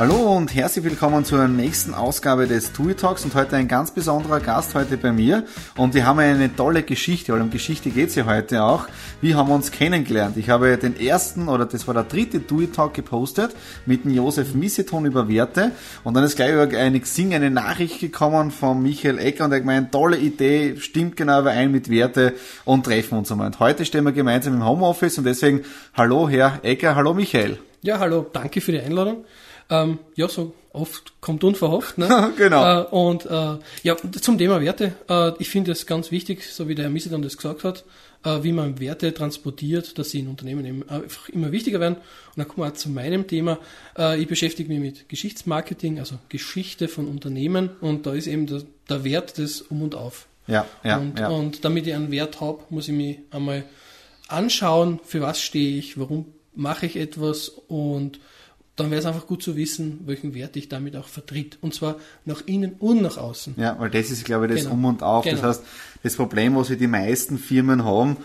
Hallo und herzlich willkommen zur nächsten Ausgabe des TUI Talks und heute ein ganz besonderer Gast heute bei mir und wir haben eine tolle Geschichte, weil um Geschichte geht's ja heute auch. Wie haben wir uns kennengelernt? Ich habe den ersten oder das war der dritte TUI Talk gepostet mit dem Josef Misseton über Werte und dann ist gleich über eine Xing eine Nachricht gekommen von Michael Ecker und er hat gemeint, tolle Idee, stimmt genau überein mit Werte und treffen uns einmal. Und heute stehen wir gemeinsam im Homeoffice und deswegen hallo Herr Ecker, hallo Michael. Ja, hallo, danke für die Einladung. Ähm, ja, so oft kommt unverhofft. Ne? genau. Äh, und äh, ja, zum Thema Werte. Äh, ich finde es ganz wichtig, so wie der Herr Missedan das gesagt hat, äh, wie man Werte transportiert, dass sie in Unternehmen eben einfach immer wichtiger werden. Und dann kommen wir auch zu meinem Thema. Äh, ich beschäftige mich mit Geschichtsmarketing, also Geschichte von Unternehmen. Und da ist eben der, der Wert des Um und Auf. Ja, ja, und, ja. und damit ich einen Wert habe, muss ich mich einmal anschauen, für was stehe ich, warum mache ich etwas und dann wäre es einfach gut zu wissen, welchen Wert ich damit auch vertritt. Und zwar nach innen und nach außen. Ja, weil das ist, glaube ich, das Genau. Um und Auf. Das Genau. heißt, das Problem, was wir die meisten Firmen haben,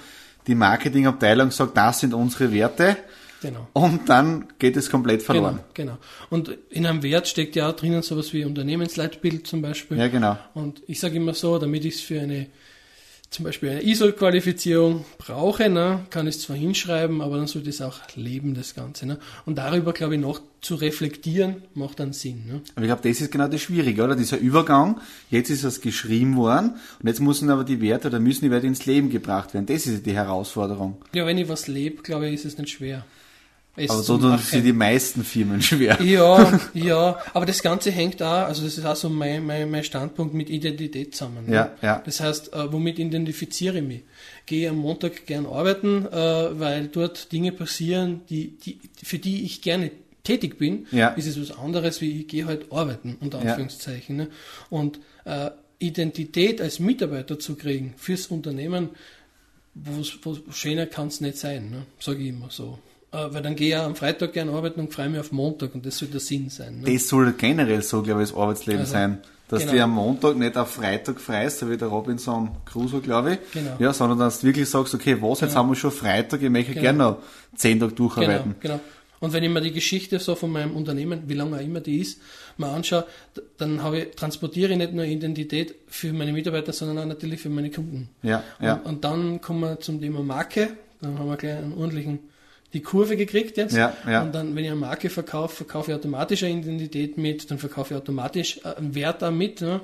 die Marketingabteilung sagt, das sind unsere Werte Genau. und dann geht es komplett verloren. Genau, genau. Und in einem Wert steckt ja auch drinnen sowas wie Unternehmensleitbild zum Beispiel. Ja, genau. Und ich sage immer so, damit ich es für eine zum Beispiel eine ISO-Qualifizierung brauche, ne, kann ich es zwar hinschreiben, aber dann sollte es auch leben, das Ganze. Ne? Und darüber, glaube ich, noch zu reflektieren, macht dann Sinn. Ne? Aber ich glaube, das ist genau das Schwierige, oder? Dieser Übergang, jetzt ist es geschrieben worden und jetzt müssen aber die Werte oder müssen die Werte ins Leben gebracht werden. Das ist die Herausforderung. Ja, wenn ich was lebe, glaube ich, ist es nicht schwer. Es Aber so tun sich die meisten Firmen schwer. Ja, ja, aber das Ganze hängt auch, also das ist auch so mein, mein, mein Standpunkt mit Identität zusammen. ne? Ja, ja. Das heißt, äh, womit identifiziere ich mich? Gehe am Montag gern arbeiten, äh, weil dort Dinge passieren, die, die, für die ich gerne tätig bin, Ja. ist es was anderes, wie ich gehe halt arbeiten, unter. Anführungszeichen. Ne? Und äh, Identität als Mitarbeiter zu kriegen fürs Unternehmen, wo schöner kann es nicht sein, ne? sage ich immer so. Äh, weil dann gehe ich am Freitag gern arbeiten und freue mich auf Montag und das soll der Sinn sein. Ne? Das soll generell so, glaube ich, das Arbeitsleben Also, sein. Dass genau. du am Montag nicht auf Freitag freist, so wie der Robinson Crusoe, glaube ich. Genau. Ja, sondern dass du wirklich sagst, okay, was, jetzt haben wir schon Freitag, ich möchte Genau. gerne noch zehn Tage Genau, durcharbeiten. genau. Und wenn ich mir die Geschichte so von meinem Unternehmen, wie lange auch immer die ist, mal anschaue, dann habe ich, transportiere ich nicht nur Identität für meine Mitarbeiter, sondern auch natürlich für meine Kunden. Ja, ja. Und, und dann kommen wir zum Thema Marke. Dann haben wir gleich einen ordentlichen die Kurve gekriegt jetzt. Ja, ja. Und dann, wenn ich eine Marke verkaufe, verkaufe ich automatisch eine Identität mit, dann verkaufe ich automatisch äh, einen Wert auch mit. Ne?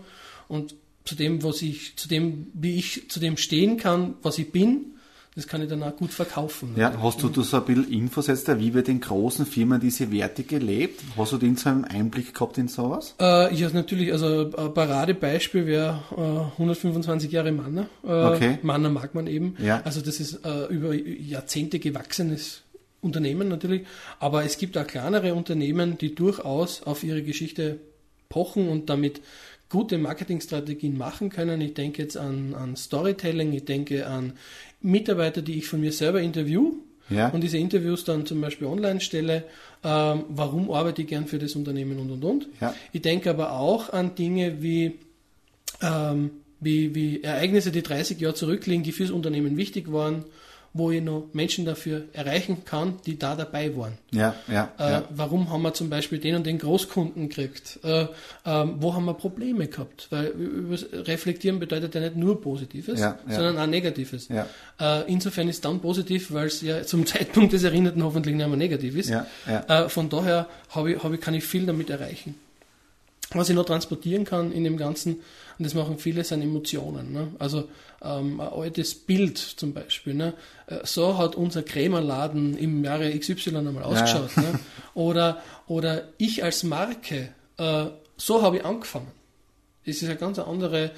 Und zu dem, was ich, zu dem, wie ich zu dem stehen kann, was ich bin, das kann ich dann auch gut verkaufen. Ja, hast du da so ein bisschen Infos jetzt, wie bei den großen Firmen diese Werte gelebt? Hast du den so einen Einblick gehabt in sowas? Äh, ja, natürlich, also ein Paradebeispiel wäre äh, 125 Jahre Manner. Äh, Okay. Manner mag man eben. Ja. Also das ist äh, über Jahrzehnte gewachsenes Unternehmen natürlich. Aber es gibt auch kleinere Unternehmen, die durchaus auf ihre Geschichte pochen und damit gute Marketingstrategien machen können. Ich denke jetzt an, an Storytelling, ich denke an Mitarbeiter, die ich von mir selber interview Ja. und diese Interviews dann zum Beispiel online stelle. Ähm, warum arbeite ich gern für das Unternehmen und und und. Ja. Ich denke aber auch an Dinge wie, ähm, wie, wie Ereignisse, die 30 Jahre zurückliegen, die fürs Unternehmen wichtig waren, wo ich noch Menschen dafür erreichen kann, die da dabei waren. Ja, ja, Äh, ja. Warum haben wir zum Beispiel den und den Großkunden gekriegt? Äh, ähm, wo haben wir Probleme gehabt? Weil Reflektieren bedeutet ja nicht nur Positives, Ja, ja. sondern auch Negatives. Äh, insofern ist dann positiv, weil es ja zum Zeitpunkt des Erinnerten hoffentlich nicht mehr negativ ist. Äh, von daher habe ich, habe ich, kann ich viel damit erreichen. Was ich noch transportieren kann in dem Ganzen, und das machen viele, sind Emotionen. Ne? Also ähm, ein altes Bild zum Beispiel. Ne? Äh, So hat unser Krämerladen im Jahre XY einmal ausgeschaut. Ne? Oder, oder ich als Marke, äh, so habe ich angefangen. Es ist ein ganz, andere,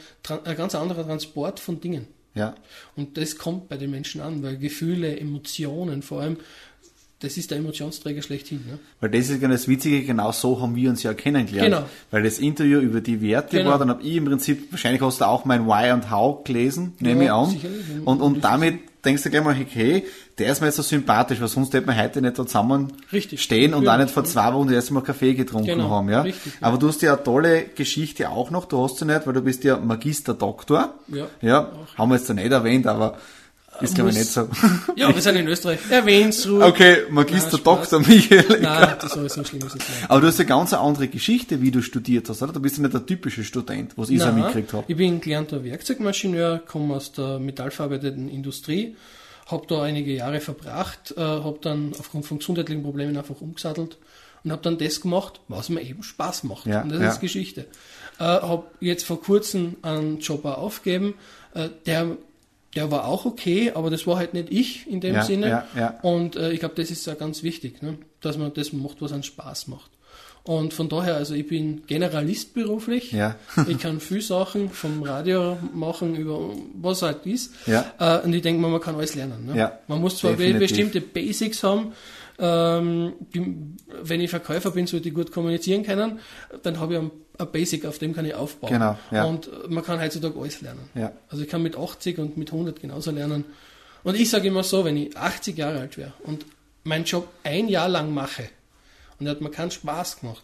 ein ganz anderer Transport von Dingen. ja. Und das kommt bei den Menschen an, weil Gefühle, Emotionen vor allem, das ist der Emotionsträger schlechthin. Ne? Weil das ist genau das Witzige, genau so haben wir uns ja kennengelernt. Genau. Weil das Interview über die Werte Genau. war, dann habe ich im Prinzip, wahrscheinlich hast du auch mein Why und How gelesen, nehme ich Ja, an. sicherlich. Und, und damit denkst du gleich mal, okay, der ist mir jetzt so sympathisch, weil sonst hätte man heute nicht da zusammen Richtig. stehen und auch nicht vor zwei Wochen das erste Mal Kaffee getrunken Genau, haben. Ja? richtig, ja. Aber du hast ja eine tolle Geschichte auch noch, du hast sie nicht, weil du bist ja Magister Doktor. Ja. Ja, haben wir jetzt da nicht erwähnt, aber Ist glaube ich nicht so. Ja, wir sind in Österreich. Erwähn's ruhig. Okay, Magister Nein. Dr. Michael. Nein, das ist so schlimm ist nicht. Aber du hast eine ganz andere Geschichte, wie du studiert hast, oder? Du bist ja nicht der typische Student, was ich so mitgekriegt habe. Ich bin gelernter Werkzeugmaschineur, komme aus der metallverarbeitenden Industrie, habe da einige Jahre verbracht, äh, habe dann aufgrund von gesundheitlichen Problemen einfach umgesattelt und habe dann das gemacht, was mir eben Spaß macht. Ja, und das ja. ist Geschichte. Äh, habe jetzt vor kurzem einen Job aufgegeben, äh, der der war auch okay, aber das war halt nicht ich in dem Ja, Sinne. ja, ja. Und äh, ich glaube, das ist ja ganz wichtig, ne? dass man das macht, was einen Spaß macht. Und von daher, also ich bin Generalist beruflich. Ja. ich kann viel Sachen vom Radio machen über was halt ist. Ja. Äh, und ich denke mal, man kann alles lernen. Ne? Ja, man muss zwar definitiv. bestimmte Basics haben. Ähm, die, wenn ich Verkäufer bin, sollte ich gut kommunizieren können. Dann habe ich ein, ein Basic, auf dem kann ich aufbauen. Genau, ja. Und man kann heutzutage alles lernen. Ja. Also ich kann mit 80 und mit 100 genauso lernen. Und ich sage immer so, wenn ich 80 Jahre alt wäre und meinen Job ein Jahr lang mache und er hat mir keinen Spaß gemacht,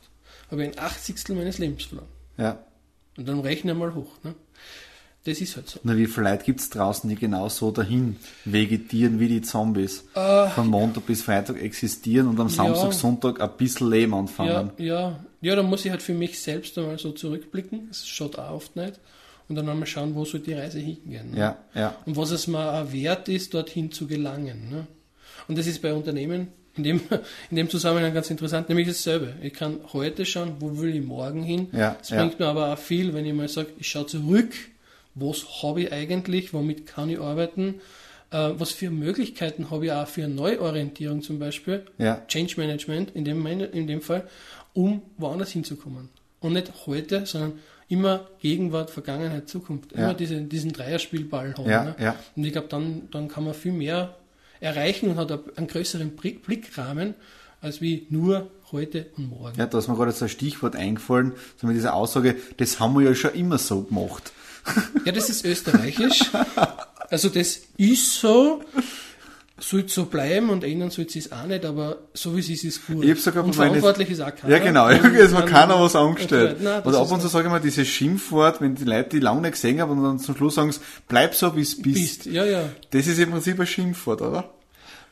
habe ich ein 80. meines Lebens verloren. Ja. Und dann rechne mal hoch. Ne? Das ist halt so. Na, wie viele Leute gibt's draußen, die genau so dahin vegetieren wie die Zombies? Äh. Von Montag bis Freitag existieren und am Samstag, Ja. Sonntag ein bisschen Leben Ja, anfangen. ja, ja, da muss ich halt für mich selbst einmal so zurückblicken. Das schaut auch oft nicht. Und dann einmal schauen, wo soll die Reise hingehen. Ne? Ja, ja. Und was es mir auch wert ist, dorthin zu gelangen. Ne? Und das ist bei Unternehmen in dem, in dem Zusammenhang ganz interessant, nämlich dasselbe. Ich kann heute schauen, wo will ich morgen hin. Ja, Es ja. bringt mir aber auch viel, wenn ich mal sage, ich schaue zurück, was habe ich eigentlich, womit kann ich arbeiten, äh, was für Möglichkeiten habe ich auch für Neuorientierung zum Beispiel, Ja. Change Management in dem, in dem Fall, um woanders hinzukommen. Und nicht heute, sondern immer Gegenwart, Vergangenheit, Zukunft. Immer Ja. diese, diesen Dreierspielball haben. Ja, ne? ja. Und ich glaube, dann, dann kann man viel mehr erreichen und hat einen größeren Blick- Blickrahmen, als wie nur heute und morgen. Ja, da ist mir gerade so ein Stichwort eingefallen, so mit dieser Aussage, das haben wir ja schon immer so gemacht. Ja, das ist österreichisch. Also das ist so, soll so bleiben und ändern soll es auch nicht, aber so wie es ist, ist gut. Ich hab sogar und verantwortlich ist auch keiner. Ja, genau. Es man- keiner was angestellt. Nein, das Oder ab ist und zu sage ich mal dieses Schimpfwort, wenn die Leute die lange nicht gesehen haben und dann zum Schluss sagen, sie, bleib so, wie es bist. bist. Ja, ja. Das ist im Prinzip ein Schimpfwort, oder?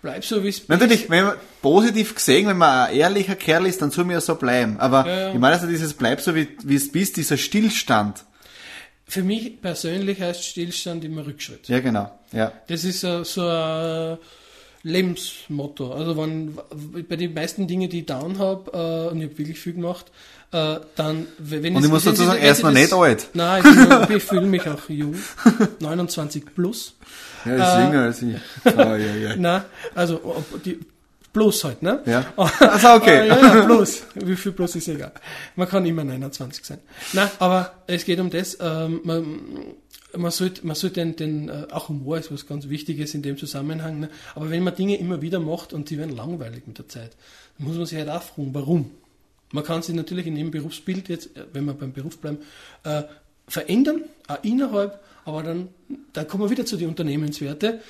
Bleib so, wie es bist. Natürlich, wenn man positiv gesehen, wenn man ein ehrlicher Kerl ist, dann soll man ja so bleiben. Aber Ja, ja. ich meine also dieses bleib so, wie es bist, dieser Stillstand. Für mich persönlich heißt Stillstand immer Rückschritt. Ja, genau. Ja. Das ist äh, so ein Lebensmotto. Also wenn, bei den meisten Dingen, die ich down habe, äh, und ich habe wirklich viel gemacht, äh, dann, wenn Und ich muss wenn dazu sagen, er das- nicht alt. Nein, ich, ich fühle mich auch jung. 29 plus. Ja, ist Äh, jünger als ich. Oh, ja, ja. Nein, also ob die, plus halt, ne? Ja. Also okay. ja, ja, plus. Wie viel plus ist egal. Man kann immer 29 sein. Nein, aber es geht um das, ähm, man, man sollte, man sollte den, den, äh, auch Humor ist was ganz Wichtiges in dem Zusammenhang, ne? aber wenn man Dinge immer wieder macht und die werden langweilig mit der Zeit, dann muss man sich halt auch fragen, warum? Man kann sich natürlich in dem Berufsbild jetzt, äh, wenn wir beim Beruf bleiben, äh, verändern, auch innerhalb, aber dann, da kommen wir wieder zu den Unternehmenswerte.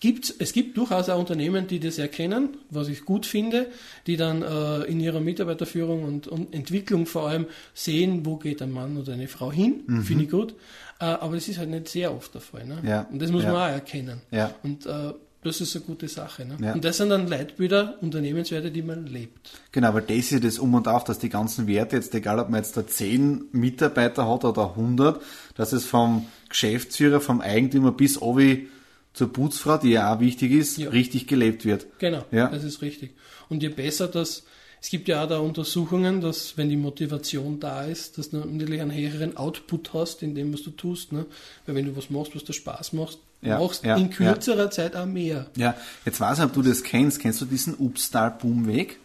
Gibt's, es gibt durchaus auch Unternehmen, die das erkennen, was ich gut finde, die dann äh, in ihrer Mitarbeiterführung und, und Entwicklung vor allem sehen, wo geht ein Mann oder eine Frau hin, finde ich gut. Äh, aber das ist halt nicht sehr oft der Fall. Ne? Mhm. Ja, Und das muss ja. man auch erkennen. Ja. Und äh, das ist eine gute Sache. Ne? Ja. Und das sind dann Leitbilder, Unternehmenswerte, die man lebt. Genau, weil das ist das Um und Auf, dass die ganzen Werte, jetzt egal ob man jetzt da 10 Mitarbeiter hat oder 100, dass es vom Geschäftsführer, vom Eigentümer bis obi zur Putzfrau, die ja auch wichtig ist, Ja. richtig gelebt wird. Genau, Ja. das ist richtig. Und je besser das, es gibt ja auch da Untersuchungen, dass wenn die Motivation da ist, dass du natürlich einen höheren Output hast in dem, was du tust. Ne? Weil wenn du was machst, was dir Spaß macht, Ja, machst ja, in kürzerer Zeit auch mehr. Ja, jetzt weiß ich, ob du das kennst. Kennst du diesen Upstal Boomweg?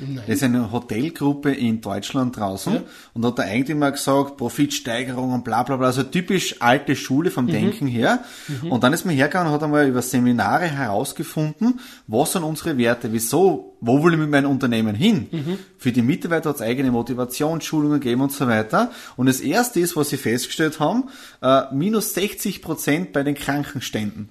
Nein. Das ist eine Hotelgruppe in Deutschland draußen. Ja. Und da hat der Eigentümer gesagt, Profitsteigerung und bla bla bla. Also typisch alte Schule vom Denken her. Und dann ist man hergegangen und hat einmal über Seminare herausgefunden, was sind unsere Werte, wieso, wo will ich mit meinem Unternehmen hin? Für die Mitarbeiter hat es eigene Motivationsschulungen gegeben und so weiter. Und das erste ist, was sie festgestellt haben, äh, minus 60 Prozent bei den Krankenständen.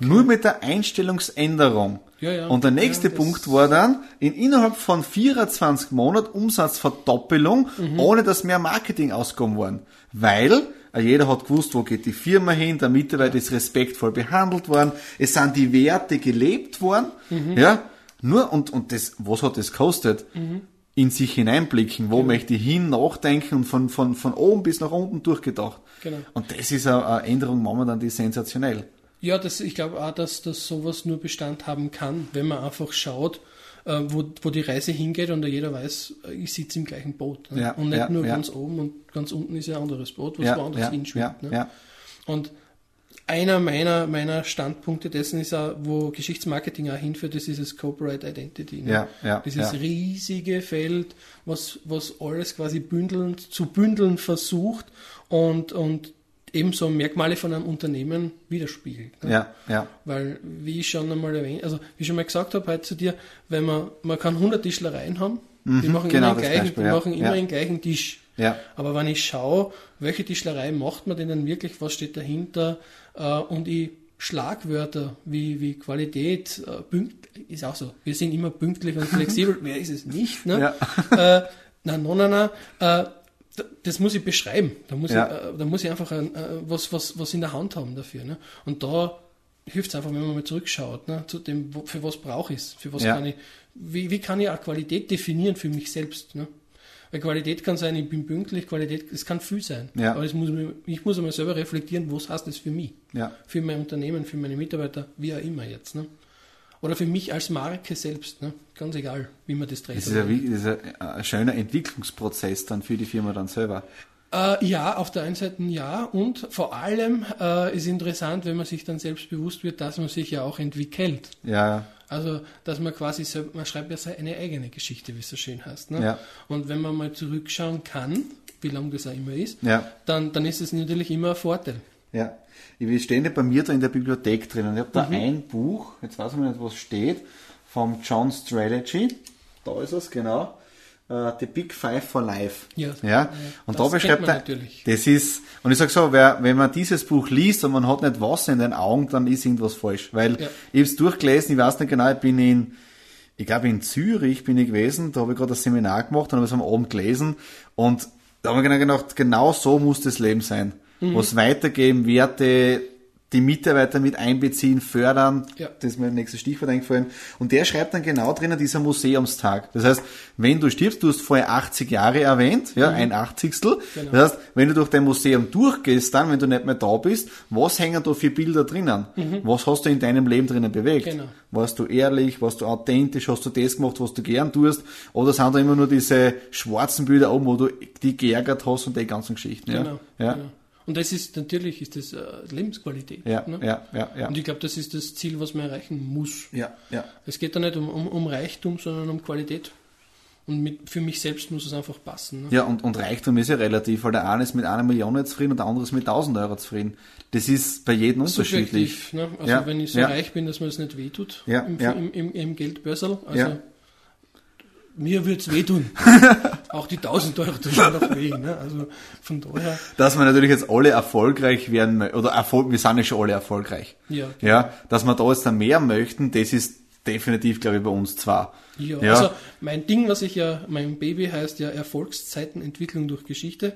Nur mit der Einstellungsänderung. Ja, ja. Und der nächste Ja, Punkt war dann, in innerhalb von 24 Monaten Umsatzverdoppelung, Mhm. ohne dass mehr Marketingausgaben waren. Weil Äh, Jeder hat gewusst, wo geht die Firma hin, der Mitarbeiter ist respektvoll behandelt worden, es sind die Werte gelebt worden, ja, nur, und, und das, was hat das gekostet? In sich hineinblicken, wo möchte ich hin, nachdenken und von, von, von oben bis nach unten durchgedacht. Genau. Und das ist eine, Änderung momentan, die sensationell. Ja, das, ich glaube auch, dass, dass sowas nur Bestand haben kann, wenn man einfach schaut, äh, wo, wo die Reise hingeht und jeder weiß, äh, ich sitze im gleichen Boot. Ne? Ja, und nicht ja, nur ja. ganz oben und ganz unten ist ja ein anderes Boot, was woanders hinschwimmt. ja, ne? Und einer meiner, meiner Standpunkte dessen ist auch, wo Geschichtsmarketing auch hinführt, das ist das Corporate Identity. Ne? Ja, ja, Dieses ja. riesige Feld, was, was alles quasi bündeln, zu bündeln versucht und, und ebenso Merkmale von einem Unternehmen widerspiegelt. Ne? Ja, ja, Weil, wie ich schon einmal erwähnt, also wie ich schon mal gesagt habe heute zu dir, wenn man, man kann 100 Tischlereien haben, die machen genau immer, den gleichen, Beispiel, die ja, machen immer ja. den gleichen Tisch. ja. Aber wenn ich schaue, welche Tischlerei macht man denn dann wirklich, was steht dahinter äh, und ich Schlagwörter wie, wie Qualität, äh, pünkt, ist auch so. Wir sind immer pünktlich und flexibel. Wer ist es nicht? Ne? Äh, nein, nein, nein, nein. Äh, das muss ich beschreiben. Da muss, Ja. ich, äh, da muss ich einfach ein, äh, was, was, was in der Hand haben dafür. Ne? Und da hilft es einfach, wenn man mal zurückschaut, ne? zu dem, für was brauche ich es, für was Ja. kann ich, wie, wie kann ich auch Qualität definieren für mich selbst. Ne? Weil Qualität kann sein, ich bin pünktlich, Qualität, es kann viel sein. Ja. Aber muss, ich muss einmal selber reflektieren, was heißt das für mich, ja. für mein Unternehmen, für meine Mitarbeiter, wie auch immer jetzt. Ne? Oder für mich als Marke selbst, ne? ganz egal, wie man das dreht. Das ist, ein, das ist ein, ein schöner Entwicklungsprozess dann für die Firma dann selber. Äh, ja, auf der einen Seite ja und vor allem äh, ist interessant, wenn man sich dann selbst bewusst wird, dass man sich ja auch entwickelt. Ja, Also, dass man quasi, selb- man schreibt ja seine eigene Geschichte, wie es so schön heißt. Ne? Ja. Und wenn man mal zurückschauen kann, wie lange das auch immer ist, ja. dann, dann ist es natürlich immer ein Vorteil. Ja, ich stehe bei mir da in der Bibliothek drinnen. Ich habe da Mhm. ein Buch, jetzt weiß ich nicht, was steht, vom John Strategy. Da ist es, genau. Äh, The Big Five for Life. Ja. ja. Ja, Und das da beschreibt er, natürlich. das ist, und ich sage so, wer, wenn man dieses Buch liest und man hat nicht Wasser in den Augen, dann ist irgendwas falsch. Weil Ja. ich habe es durchgelesen, ich weiß nicht genau, ich bin in, ich glaube in Zürich bin ich gewesen, da habe ich gerade ein Seminar gemacht und habe es am Abend gelesen und da habe ich genau gedacht, genau so muss das Leben sein. Mhm. Was weitergeben, Werte, die Mitarbeiter mit einbeziehen, fördern, Ja. das ist mir das nächste Stichwort eingefallen. Und der schreibt dann genau drinnen dieser Museumstag. Das heißt, wenn du stirbst, du hast vorher 80 Jahre erwähnt, ja, ein Achtzigstel. Mhm. Genau. Das heißt, wenn du durch dein Museum durchgehst, dann, wenn du nicht mehr da bist, was hängen da für Bilder drinnen? Was hast du in deinem Leben drinnen bewegt? Mhm. Genau. Warst du ehrlich, warst du authentisch, hast du das gemacht, was du gern tust? Oder sind da immer nur diese schwarzen Bilder oben, wo du die geärgert hast und die ganzen Geschichten? Ja? Genau. Ja. genau. Und das ist, natürlich ist das äh, Lebensqualität. Ja, ne? ja, ja, ja. Und ich glaube, das ist das Ziel, was man erreichen muss. Ja, ja. Es geht da nicht um, um, um Reichtum, sondern um Qualität. Und mit, für mich selbst muss es einfach passen. Ne? Ja, und, und Reichtum ist ja relativ, weil der eine ist mit einer Million jetzt zufrieden und der andere ist mit 1000 Euro zufrieden. Das ist bei jedem unterschiedlich. Ne? Also Ja, wenn ich so ja. reich bin, dass mir das nicht wehtut Ja, im, ja. im, im, im Geldbörsel. Also Ja. Mir würde es wehtun. Auch die 1000 Euro tun schon noch weh. Ne? Also von daher, Dass wir natürlich jetzt alle erfolgreich werden, oder Erfolg, wir sind ja schon alle erfolgreich. ja. Ja, dass wir da jetzt dann mehr möchten, das ist definitiv, glaube ich, bei uns zwar. Ja, Ja. also mein Ding, was ich ja, mein Baby heißt ja Erfolgszeitenentwicklung durch Geschichte.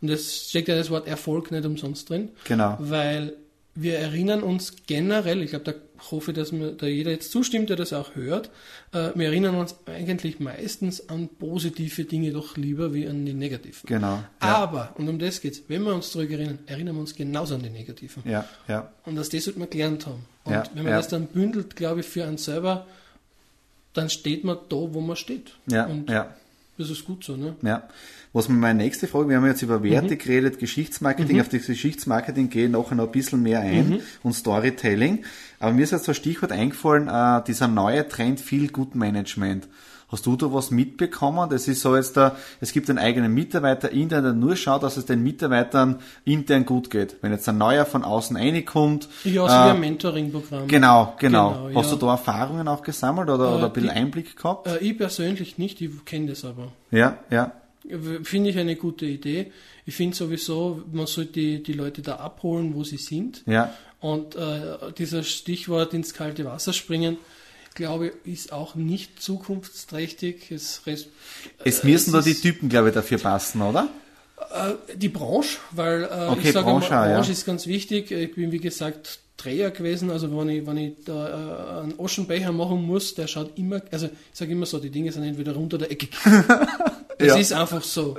Und es steckt ja das Wort Erfolg nicht umsonst drin. Genau. Weil wir erinnern uns generell, ich glaube, da hoffe ich, dass mir da jeder jetzt zustimmt, der das auch hört, äh, wir erinnern uns eigentlich meistens an positive Dinge doch lieber wie an die negativen. Genau. Ja, Aber, und um das geht's, wenn wir uns zurück erinnern, erinnern wir uns genauso an die negativen. ja, ja. Und dass das sollte man gelernt haben. Und Ja, wenn man ja. das dann bündelt, glaube ich, für einen selber, dann steht man da, wo man steht. Ja, Und ja. Das ist gut so, ne? Ja. Was mir meine nächste Frage, wir haben jetzt über Werte Mhm. geredet, Geschichtsmarketing, auf das Geschichtsmarketing gehe ich nachher noch ein bisschen mehr ein Mhm. und Storytelling. Aber mir ist jetzt so ein Stichwort eingefallen, äh, dieser neue Trend Feel Good Management. Hast du da was mitbekommen? Das ist so jetzt da, es gibt einen eigenen Mitarbeiter intern, der nur schaut, dass es den Mitarbeitern intern gut geht. Wenn jetzt ein neuer von außen reinkommt. Ja, so äh, wie ein Mentoring-Programm. Genau, genau. Genau, Hast ja. du da Erfahrungen auch gesammelt oder, Äh, oder ein bisschen die- Einblick gehabt? Äh, ich persönlich nicht, ich kenne das aber. ja, ja, Finde ich eine gute Idee. Ich finde sowieso, man sollte die, die Leute da abholen, wo sie sind. ja, Und äh, dieser Stichwort ins kalte Wasser springen, glaube ich, ist auch nicht zukunftsträchtig. Es, Es äh, müssen da die Typen, glaube ich, dafür passen, oder? Äh, die Branche, weil äh, Okay, ich sage Branche, ja. Branche ist ganz wichtig. Ich bin wie gesagt Dreher gewesen, also wenn ich, wenn ich da äh, einen Oschenbecher machen muss, der schaut immer, also ich sage immer so, die Dinge sind entweder rund oder eckig. Das Ja. ist einfach so.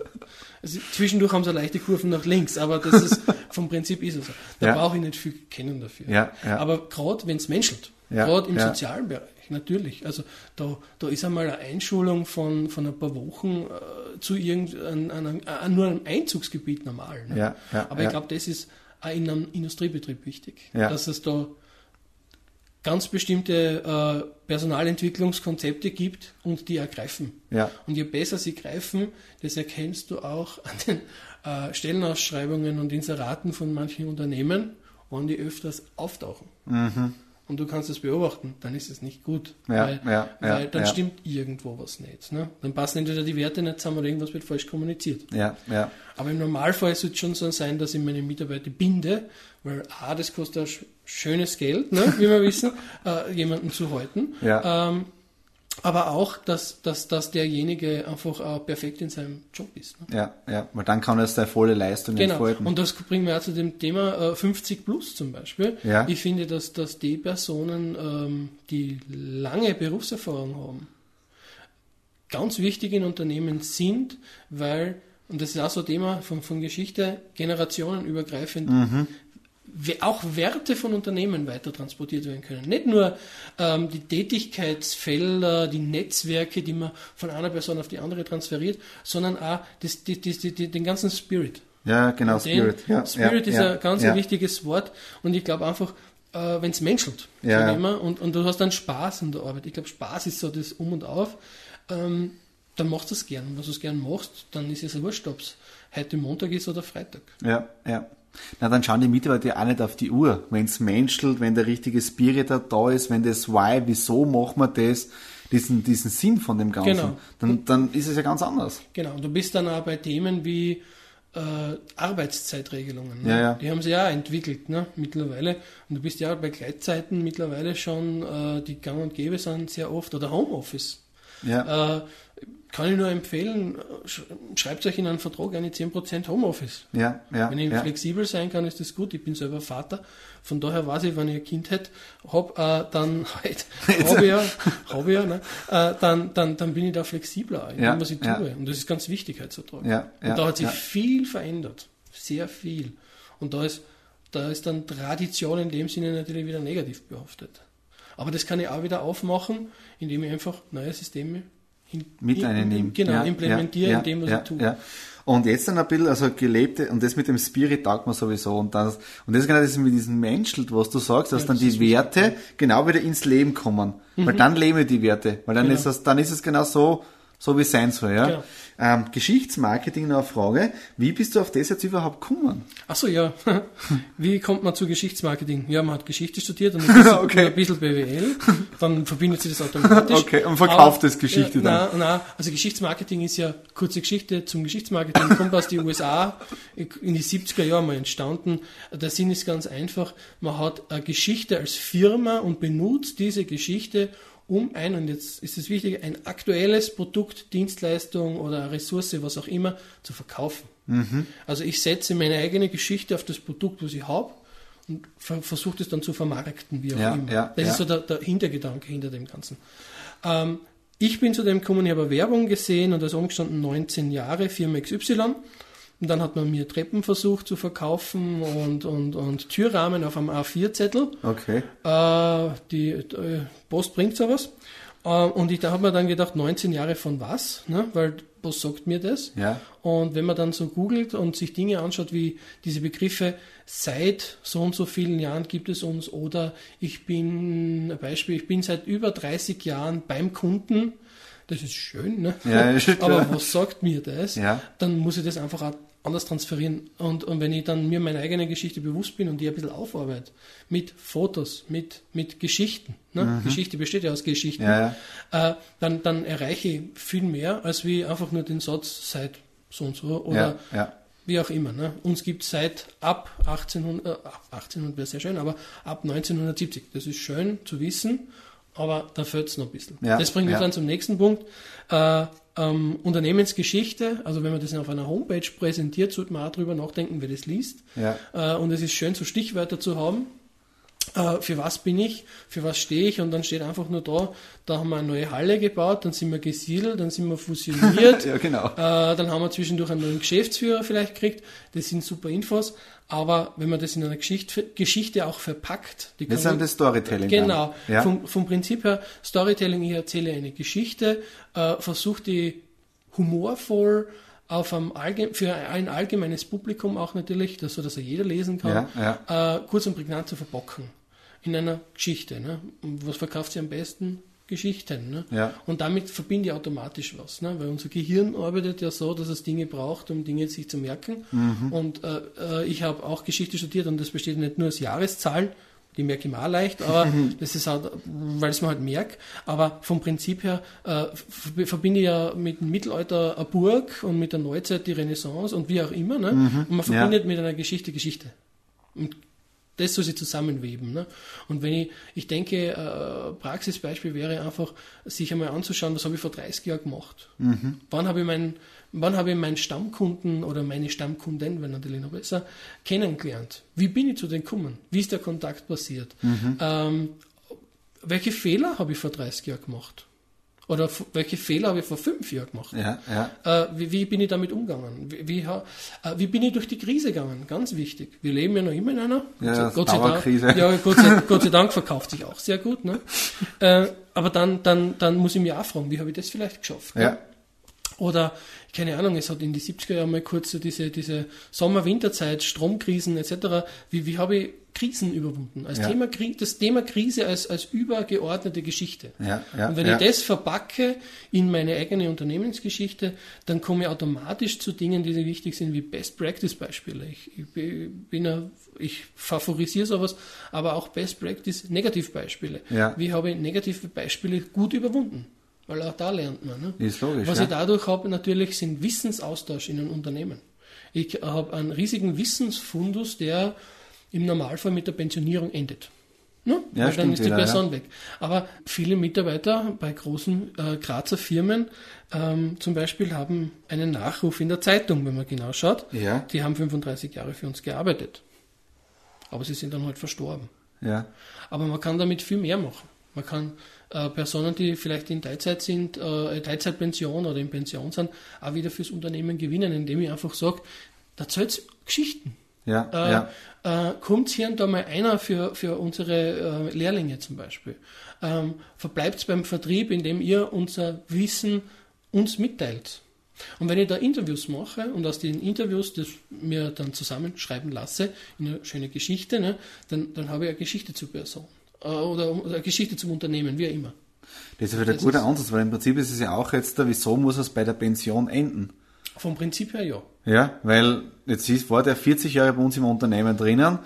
Also, zwischendurch haben sie leichte Kurven nach links, aber das ist vom Prinzip ist es so. Da Ja. brauche ich nicht viel kennen dafür. Ja, ja. Aber gerade wenn es menschelt, Ja, gerade im ja. sozialen Bereich, natürlich. Also da, da ist einmal eine Einschulung von, von ein paar Wochen äh, zu irgendeinem nur einem Einzugsgebiet normal. Ne? Ja, ja, Aber ich glaube, das ist auch in einem Industriebetrieb wichtig, dass es da ganz bestimmte äh, Personalentwicklungskonzepte gibt und die ergreifen. Ja. Und je besser sie greifen, das erkennst du auch an den äh, Stellenausschreibungen und Inseraten von manchen Unternehmen, wann die öfters auftauchen. Und du kannst das beobachten, dann ist es nicht gut. Ja, weil, ja, ja, weil dann ja. stimmt irgendwo was nicht. Ne? Dann passen entweder die Werte nicht zusammen oder irgendwas wird falsch kommuniziert. Ja, ja. Aber im Normalfall sollte es schon so sein, dass ich meine Mitarbeiter binde, weil A, das kostet ein sch- schönes Geld, ne, wie wir wissen, äh, jemanden zu halten. Ja. Ähm, aber auch, dass, dass, dass derjenige einfach äh, perfekt in seinem Job ist. Ne? Ja, ja, weil dann kann er seine volle Leistung Genau. entfalten. Und das bringt mir auch zu dem Thema äh, 50 plus zum Beispiel. Ja. Ich finde, dass, dass die Personen, ähm, die lange Berufserfahrung haben, ganz wichtig in Unternehmen sind, weil, und das ist auch so ein Thema von, von Geschichte, generationenübergreifend, we- auch Werte von Unternehmen weiter transportiert werden können. Nicht nur ähm, die Tätigkeitsfelder, die Netzwerke, die man von einer Person auf die andere transferiert, sondern auch das, die, die, die, den ganzen Spirit. ja, genau, Den- Spirit. Ja, Spirit ja, ist ja, ein ganz ein wichtiges Wort und ich glaube einfach, äh, wenn es menschelt, Ja, und, und du hast dann Spaß in der Arbeit. Ich glaube, Spaß ist so das Um und Auf. Ähm, dann machst du es gern. Und wenn du es gern machst, dann ist es wurscht, ob es heute Montag ist oder Freitag. Ja, ja. Na, dann schauen die Mitarbeiter ja auch nicht auf die Uhr. Wenn es menschelt, wenn der richtige Spirit da da ist, wenn das Why, wieso machen wir das, diesen, diesen Sinn von dem Ganzen, Genau. dann, dann ist es ja ganz anders. Genau. Und du bist dann auch bei Themen wie äh, Arbeitszeitregelungen. Ne? Ja, ja. Die haben sie ja entwickelt ne? mittlerweile. Und du bist ja bei Gleitzeiten mittlerweile schon, äh, die gang und gäbe sind sehr oft, oder Homeoffice. Ja, Äh, kann ich nur empfehlen, sch- schreibt euch in einen Vertrag eine 10% Homeoffice. ja, ja. Wenn ich ja. flexibel sein kann, ist das gut. Ich bin selber Vater. Von daher weiß ich, wenn ich ein Kind hätte, hab, äh, dann halt, hab ich ja, hab ich ja ne? äh, dann, dann, dann bin ich da flexibler in Ja, dem, was ich tue. Und das ist ganz wichtig heutzutage. Ja, Und da hat sich viel verändert. Sehr viel. Und da ist, da ist dann Tradition in dem Sinne natürlich wieder negativ behaftet. Aber das kann ich auch wieder aufmachen, indem ich einfach neue Systeme hin, mit in- einnehme. Genau, ja, implementiere ja, in dem, was ja, ich tue. Ja. Und jetzt dann ein bisschen, also gelebte, und das mit dem Spirit taugt man sowieso. Und das, und das ist genau das mit diesem Menschelt, was du sagst, dass Ja, dann die wichtig, Werte genau wieder ins Leben kommen. Weil dann leben die Werte. Weil dann Genau. ist es, dann ist es genau so, so wie es sein soll, ja. Genau. Ähm, Geschichtsmarketing noch eine Frage. Wie bist du auf das jetzt überhaupt gekommen? Achso, ja. Wie kommt man zu Geschichtsmarketing? Ja, man hat Geschichte studiert und ein bisschen, Okay. ein bisschen BWL. Dann verbindet sich das automatisch. Okay, und verkauft das Geschichte ja, dann. Nein, nein, also Geschichtsmarketing ist ja kurze Geschichte zum Geschichtsmarketing, kommt aus den USA in die 70er Jahre mal entstanden. Der Sinn ist ganz einfach. Man hat eine Geschichte als Firma und benutzt diese Geschichte um ein, und jetzt ist es wichtig, ein aktuelles Produkt, Dienstleistung oder Ressource, was auch immer, zu verkaufen. Mhm. Also ich setze meine eigene Geschichte auf das Produkt, was ich habe und ver versuche es dann zu vermarkten, wie auch Ja, immer. ja, das ja. ist so der, der Hintergedanke hinter dem Ganzen. Ähm, ich bin zu dem gekommen, ich habe Werbung gesehen und da ist umgestanden 19 Jahre, Firma XY. Und dann hat man mir Treppen versucht zu verkaufen und, und, und Türrahmen auf einem A4-Zettel. Okay. Äh, die äh, Post bringt sowas. Äh, und ich, da habe mir dann gedacht, 19 Jahre von was? Ne? Weil was sagt mir das? Ja. Und wenn man dann so googelt und sich Dinge anschaut, wie diese Begriffe seit so und so vielen Jahren gibt es uns oder ich bin, ein Beispiel, ich bin seit über 30 Jahren beim Kunden, das ist schön, ne? Ja, ist aber was sagt mir das? Ja. Dann muss ich das einfach auch anders transferieren. Und, und wenn ich dann mir meine eigene Geschichte bewusst bin und die ein bisschen aufarbeite, mit Fotos, mit, mit Geschichten, ne? Geschichte besteht ja aus Geschichten, Mhm. Ja, Äh, dann, dann erreiche ich viel mehr, als wie einfach nur den Satz seit so und so oder Ja, ja. wie auch immer. Ne? Uns gibt es seit ab 1800, äh, ab 1800 wäre sehr schön, aber ab 1970. Das ist schön zu wissen, aber da fehlt es noch ein bisschen. Ja, das bringt mich ja. dann zum nächsten Punkt. Äh, ähm, Unternehmensgeschichte, also wenn man das auf einer Homepage präsentiert, sollte man auch drüber nachdenken, wer das liest. Ja. Äh, und es ist schön, so Stichwörter zu haben. Äh, für was bin ich, für was stehe ich und dann steht einfach nur da, da haben wir eine neue Halle gebaut, dann sind wir gesiedelt, dann sind wir fusioniert, ja, genau. äh, dann haben wir zwischendurch einen neuen Geschäftsführer vielleicht gekriegt, das sind super Infos, aber wenn man das in einer Geschichte, Geschichte auch verpackt, die das ist das Storytelling. Genau, ja. vom, vom Prinzip her Storytelling, ich erzähle eine Geschichte, äh, versuche die humorvoll, auf einem Allge für ein allgemeines Publikum auch natürlich, dass, so dass er jeder lesen kann, ja, ja. Äh, kurz und prägnant zu verbocken in einer Geschichte. Ne? Und was verkauft sie am besten? Geschichten. Ne? Ja. Und damit verbinde ich automatisch was. Ne? Weil unser Gehirn arbeitet ja so, dass es Dinge braucht, um Dinge sich zu merken. Mhm. Und äh, äh ich habe auch Geschichte studiert und das besteht nicht nur aus Jahreszahlen, die merke ich mir auch leicht, aber das ist halt, weil ich es mir halt merke. Aber vom Prinzip her äh, verbinde ich ja mit dem Mittelalter eine Burg und mit der Neuzeit die Renaissance und wie auch immer. Ne? Mhm. Und man verbindet ja. mit einer Geschichte Geschichte. Und das soll sie zusammenweben. Ne? Und wenn ich, ich denke, äh, Praxisbeispiel wäre einfach, sich einmal anzuschauen, was habe ich vor 30 Jahren gemacht? Mhm. Wann habe ich meinen wann habe ich meinen Stammkunden oder meine Stammkunden, wenn natürlich noch besser, kennengelernt? Wie bin ich zu denen gekommen? Wie ist der Kontakt passiert? Mhm. Ähm, welche Fehler habe ich vor 30 Jahren gemacht? Oder welche Fehler habe ich vor fünf Jahren gemacht? Ja, ja. Äh, wie, wie, bin ich damit umgegangen? Wie, wie, äh, wie, bin ich durch die Krise gegangen? Ganz wichtig. Wir leben ja noch immer in einer. Ja, Gott, sei Dank, ja Gott, sei, Gott sei Dank verkauft sich auch sehr gut. Ne? Äh, aber dann, dann, dann muss ich mich auch fragen, wie habe ich das vielleicht geschafft? Ne? Ja. Oder, keine Ahnung, es hat in die 70er Jahre mal kurz so diese, diese Sommer-Winterzeit, Stromkrisen etc. Wie, wie habe ich Krisen überwunden? Als ja. Thema, das Thema Krise als, als übergeordnete Geschichte. Ja, ja, Und wenn ich das verbacke in meine eigene Unternehmensgeschichte, dann komme ich automatisch zu Dingen, die wichtig sind, wie Best-Practice-Beispiele. Ich, ich, bin ich favorisiere sowas, aber auch Best-Practice-Negativbeispiele. Wie habe ich negative Beispiele gut überwunden? Weil auch da lernt man. Ne? Ist logisch. Was ja. ich dadurch habe, natürlich sind Wissensaustausch in einem Unternehmen. Ich habe einen riesigen Wissensfundus, der im Normalfall mit der Pensionierung endet. Ne? Ja, Weil dann ist die wieder, Person ja. weg. Aber viele Mitarbeiter bei großen äh, Grazer Firmen ähm, zum Beispiel haben einen Nachruf in der Zeitung, wenn man genau schaut. Ja. Die haben 35 Jahre für uns gearbeitet. Aber sie sind dann halt verstorben. Ja. Aber man kann damit viel mehr machen. Man kann äh, Personen, die vielleicht in Teilzeit sind, äh, Teilzeitpension oder in Pension sind, auch wieder fürs Unternehmen gewinnen, indem ich einfach sage, da zählt Geschichten. Ja, äh, ja. Äh, kommt hier und da mal einer für, für unsere äh, Lehrlinge zum Beispiel. Ähm, verbleibt beim Vertrieb, indem ihr unser Wissen uns mitteilt. Und wenn ich da Interviews mache und aus den Interviews das mir dann zusammenschreiben lasse, in eine schöne Geschichte, ne, dann, dann habe ich eine Geschichte zur Person. Äh, oder, oder Geschichte zum Unternehmen, wie auch immer. Das ist wieder ein guter Ansatz, weil im Prinzip ist es ja auch jetzt, wieso muss es bei der Pension enden? Vom Prinzip her ja. Ja, weil jetzt ist, war der 40 Jahre bei uns im Unternehmen drinnen.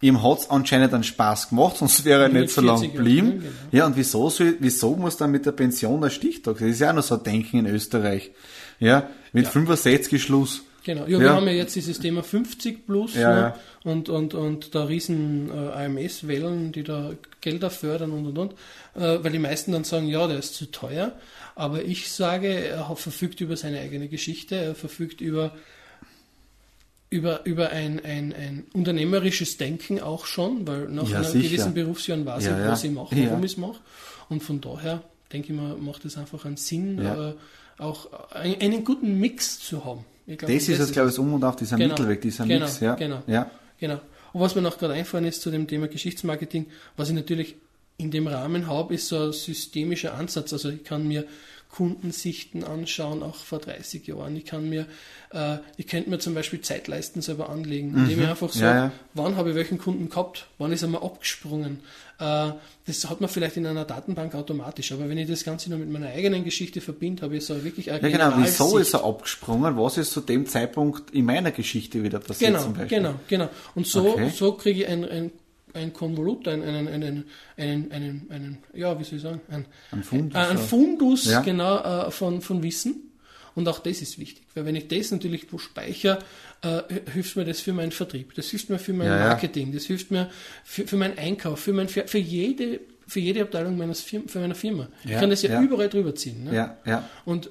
Ihm hat es anscheinend einen Spaß gemacht, sonst wäre er nicht so lange geblieben. Genau. Ja, und wieso, soll, wieso muss dann mit der Pension der Stichtag? Das ist ja auch noch so ein Denken in Österreich. Ja, mit ja. 65 Schluss. Genau, ja, ja, wir haben ja jetzt dieses Thema 50 plus ja, ne? ja. Und, und, und da riesen äh, AMS-Wellen, die da Gelder fördern und und und, äh, weil die meisten dann sagen, ja, der ist zu teuer. Aber ich sage, er verfügt über seine eigene Geschichte, er verfügt über, über, über ein, ein, ein unternehmerisches Denken auch schon, weil nach ja, gewissen Berufsjahren weiß ja, ich, was ich mache, warum ich es mache. Und von daher denke ich mal, macht es einfach einen Sinn, äh, auch einen guten Mix zu haben. Glaub, das, ist das, glaube ich, Um und Auf, dieser genau, Mittelweg, dieser genau, Mix. Ja. Genau, ja. genau. Und was mir noch gerade einfallen ist zu dem Thema Geschichtsmarketing, was ich natürlich in dem Rahmen habe, ist so ein systemischer Ansatz. Also ich kann mir Kundensichten anschauen, auch vor 30 Jahren. Ich kann mir, äh, ich könnte mir zum Beispiel Zeitleisten selber anlegen, indem mhm. ich einfach sage, ja, ja. wann habe ich welchen Kunden gehabt, wann ist er mal abgesprungen. Äh, das hat man vielleicht in einer Datenbank automatisch, aber wenn ich das Ganze nur mit meiner eigenen Geschichte verbinde, habe ich so wirklich eine Ja genau, wieso ist er abgesprungen? Was ist zu dem Zeitpunkt in meiner Geschichte wieder passiert genau, zum Beispiel? Genau, genau. Und so, okay. so kriege ich ein, ein ein Konvolut, einen, einen, einen, einen, einen, einen, ja, wie soll ich sagen, ein, ein Fundus, ein, ein Fundus ja. genau, äh, von, von Wissen. Und auch das ist wichtig, weil wenn ich das natürlich wo speichere, äh, hilft mir das für meinen Vertrieb, das hilft mir für mein ja, Marketing, das hilft mir für, für meinen Einkauf, für, mein, für, für jede für jede Abteilung meines Firma, für meiner Firma. ich kann das ja, überall drüber ziehen. Ne? Ja, ja. Und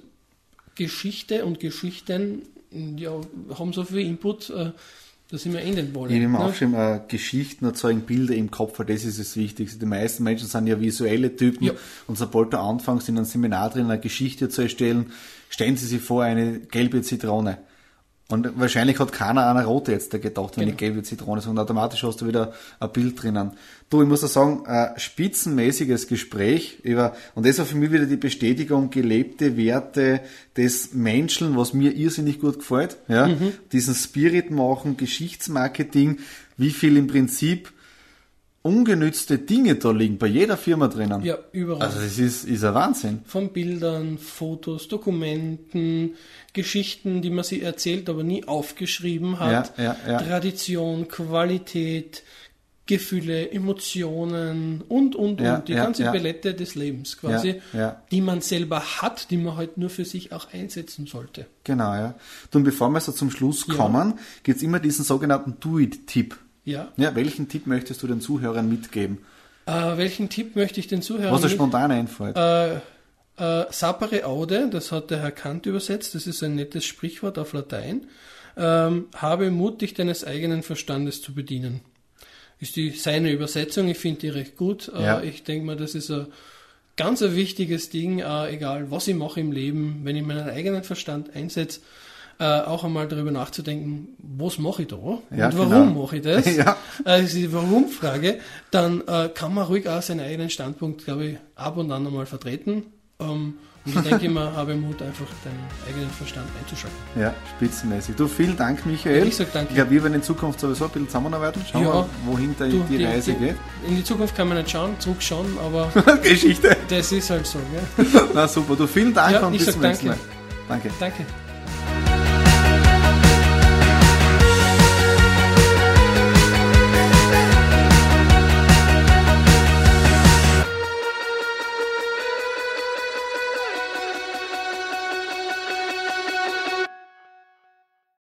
Geschichte und Geschichten ja, haben so viel Input, äh, dass ich mir ändern wollen. Ich mir ne? äh, Geschichten erzeugen Bilder im Kopf, weil das ist das Wichtigste. Die meisten Menschen sind ja visuelle Typen Ja. und sobald du anfängst, in einem Seminar drin eine Geschichte zu erstellen, stellen sie sich vor eine gelbe Zitrone. Und wahrscheinlich hat keiner eine rote jetzt da gedacht, wenn Genau. die gelbe Zitrone ist. Und automatisch hast du wieder ein Bild drinnen. Du, ich muss auch sagen, ein spitzenmäßiges Gespräch über, und das war für mich wieder die Bestätigung, gelebte Werte des Menschen, was mir irrsinnig gut gefällt. Ja? Mhm. Diesen Spirit machen, Geschichtsmarketing, wie viel im Prinzip ungenützte Dinge da liegen, bei jeder Firma drinnen. Ja, überall. Also das ist, ist ein Wahnsinn. von Bildern, Fotos, Dokumenten, Geschichten, die man sich erzählt, aber nie aufgeschrieben hat. Ja, ja, ja. Tradition, Qualität, Gefühle, Emotionen und, und, und. Die ganze. Palette des Lebens quasi, Ja, die man selber hat, die man halt nur für sich auch einsetzen sollte. Genau, ja. Und bevor wir so zum Schluss kommen, gibt's immer diesen sogenannten Do-It-Tipp. Ja. Ja, welchen Tipp möchtest du den Zuhörern mitgeben? Äh, welchen Tipp möchte ich den Zuhörern Was dir mit- spontan einfällt. Äh, äh, sapere aude, das hat der Herr Kant übersetzt, das ist ein nettes Sprichwort auf Latein. Ähm, habe Mut, dich deines eigenen Verstandes zu bedienen. Ist die seine Übersetzung, ich finde die recht gut. Äh, Ja. Ich denke mal, das ist ein ganz ein wichtiges Ding, äh, egal was ich mache im Leben, wenn ich meinen eigenen Verstand einsetze, äh, auch einmal darüber nachzudenken, was mache ich da Ja, und warum genau. mache ich das? Ja. ist die Warum-Frage, dann äh, kann man ruhig auch seinen eigenen Standpunkt, glaube ich, ab und an einmal vertreten. Ähm, und ich denke immer, habe Mut, einfach deinen eigenen Verstand einzuschalten. Ja, spitzenmäßig. Du, vielen Dank, Michael. Ich sag danke. Ich glaube, wir werden in Zukunft sowieso ein bisschen zusammenarbeiten. Schauen Ja. wir, wohin da Du, die, Reise geht. In die Zukunft kann man nicht schauen, zurückschauen, aber Geschichte. das ist halt so. Gell? Na super. Du, vielen Dank Ja, und ich bis zum nächsten Mal. Danke. Danke.